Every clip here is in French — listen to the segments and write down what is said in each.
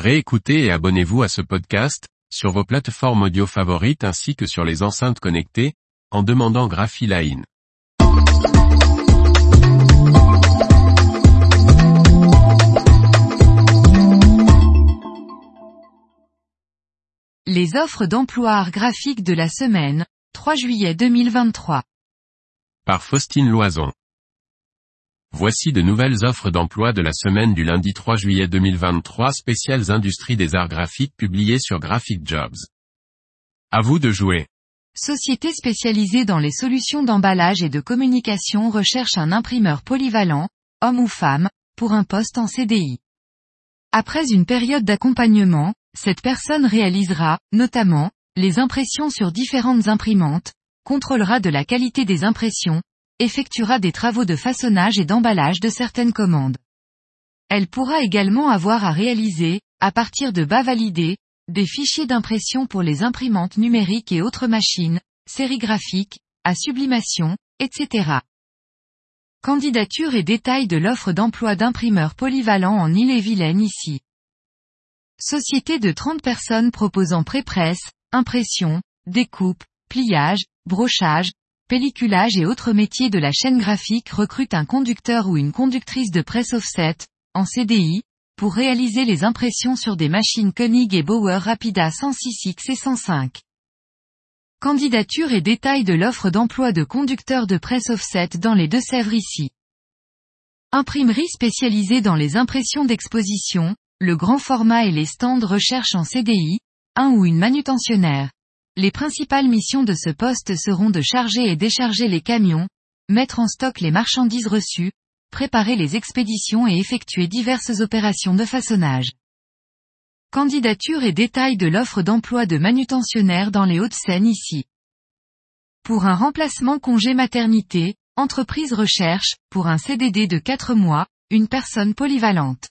Réécoutez et abonnez-vous à ce podcast, sur vos plateformes audio favorites ainsi que sur les enceintes connectées, en demandant Graphiline. Les offres d'emploi art graphique de la semaine, 3 juillet 2023. Par Faustine Loison. Voici de nouvelles offres d'emploi de la semaine du lundi 3 juillet 2023 spéciales industries des arts graphiques publiées sur Graphic Jobs. À vous de jouer. Société spécialisée dans les solutions d'emballage et de communication recherche un imprimeur polyvalent, homme ou femme, pour un poste en CDI. Après une période d'accompagnement, cette personne réalisera, notamment, les impressions sur différentes imprimantes, contrôlera de la qualité des impressions, effectuera des travaux de façonnage et d'emballage de certaines commandes. Elle pourra également avoir à réaliser, à partir de bas validés, des fichiers d'impression pour les imprimantes numériques et autres machines, sérigraphiques, à sublimation, etc. Candidature et détails de l'offre d'emploi d'imprimeur polyvalent en Ille-et-Vilaine ici. Société de 30 personnes proposant pré-presse, impression, découpe, pliage, brochage, pelliculage et autres métiers de la chaîne graphique recrute un conducteur ou une conductrice de presse offset, en CDI, pour réaliser les impressions sur des machines Koenig et Bauer Rapida 106X et 105. Candidature et détails de l'offre d'emploi de conducteur de presse offset dans les Deux-Sèvres ici. Imprimerie spécialisée dans les impressions d'exposition, le grand format et les stands recherche en CDI, un ou une manutentionnaire. Les principales missions de ce poste seront de charger et décharger les camions, mettre en stock les marchandises reçues, préparer les expéditions et effectuer diverses opérations de façonnage. Candidature et détails de l'offre d'emploi de manutentionnaire dans les Hauts-de-Seine ici. Pour un remplacement congé maternité, entreprise recherche, pour un CDD de 4 mois, une personne polyvalente.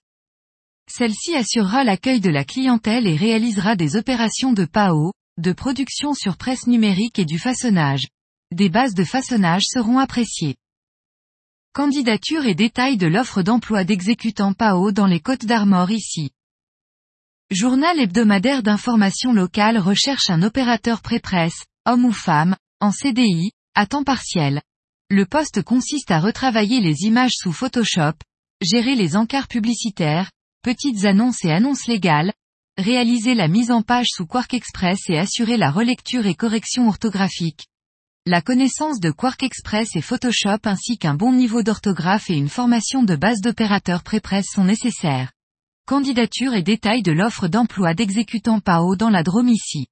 Celle-ci assurera l'accueil de la clientèle et réalisera des opérations de PAO, de production sur presse numérique et du façonnage. Des bases de façonnage seront appréciées. Candidature et détails de l'offre d'emploi d'exécutant PAO dans les Côtes d'Armor ici. Journal hebdomadaire d'information locale recherche un opérateur pré-presse, homme ou femme, en CDI, à temps partiel. Le poste consiste à retravailler les images sous Photoshop, gérer les encarts publicitaires, petites annonces et annonces légales, réaliser la mise en page sous Quark Express et assurer la relecture et correction orthographique. La connaissance de Quark Express et Photoshop ainsi qu'un bon niveau d'orthographe et une formation de base d'opérateurs pré-presse sont nécessaires. Candidature et détails de l'offre d'emploi d'exécutant PAO dans la Drôme ici.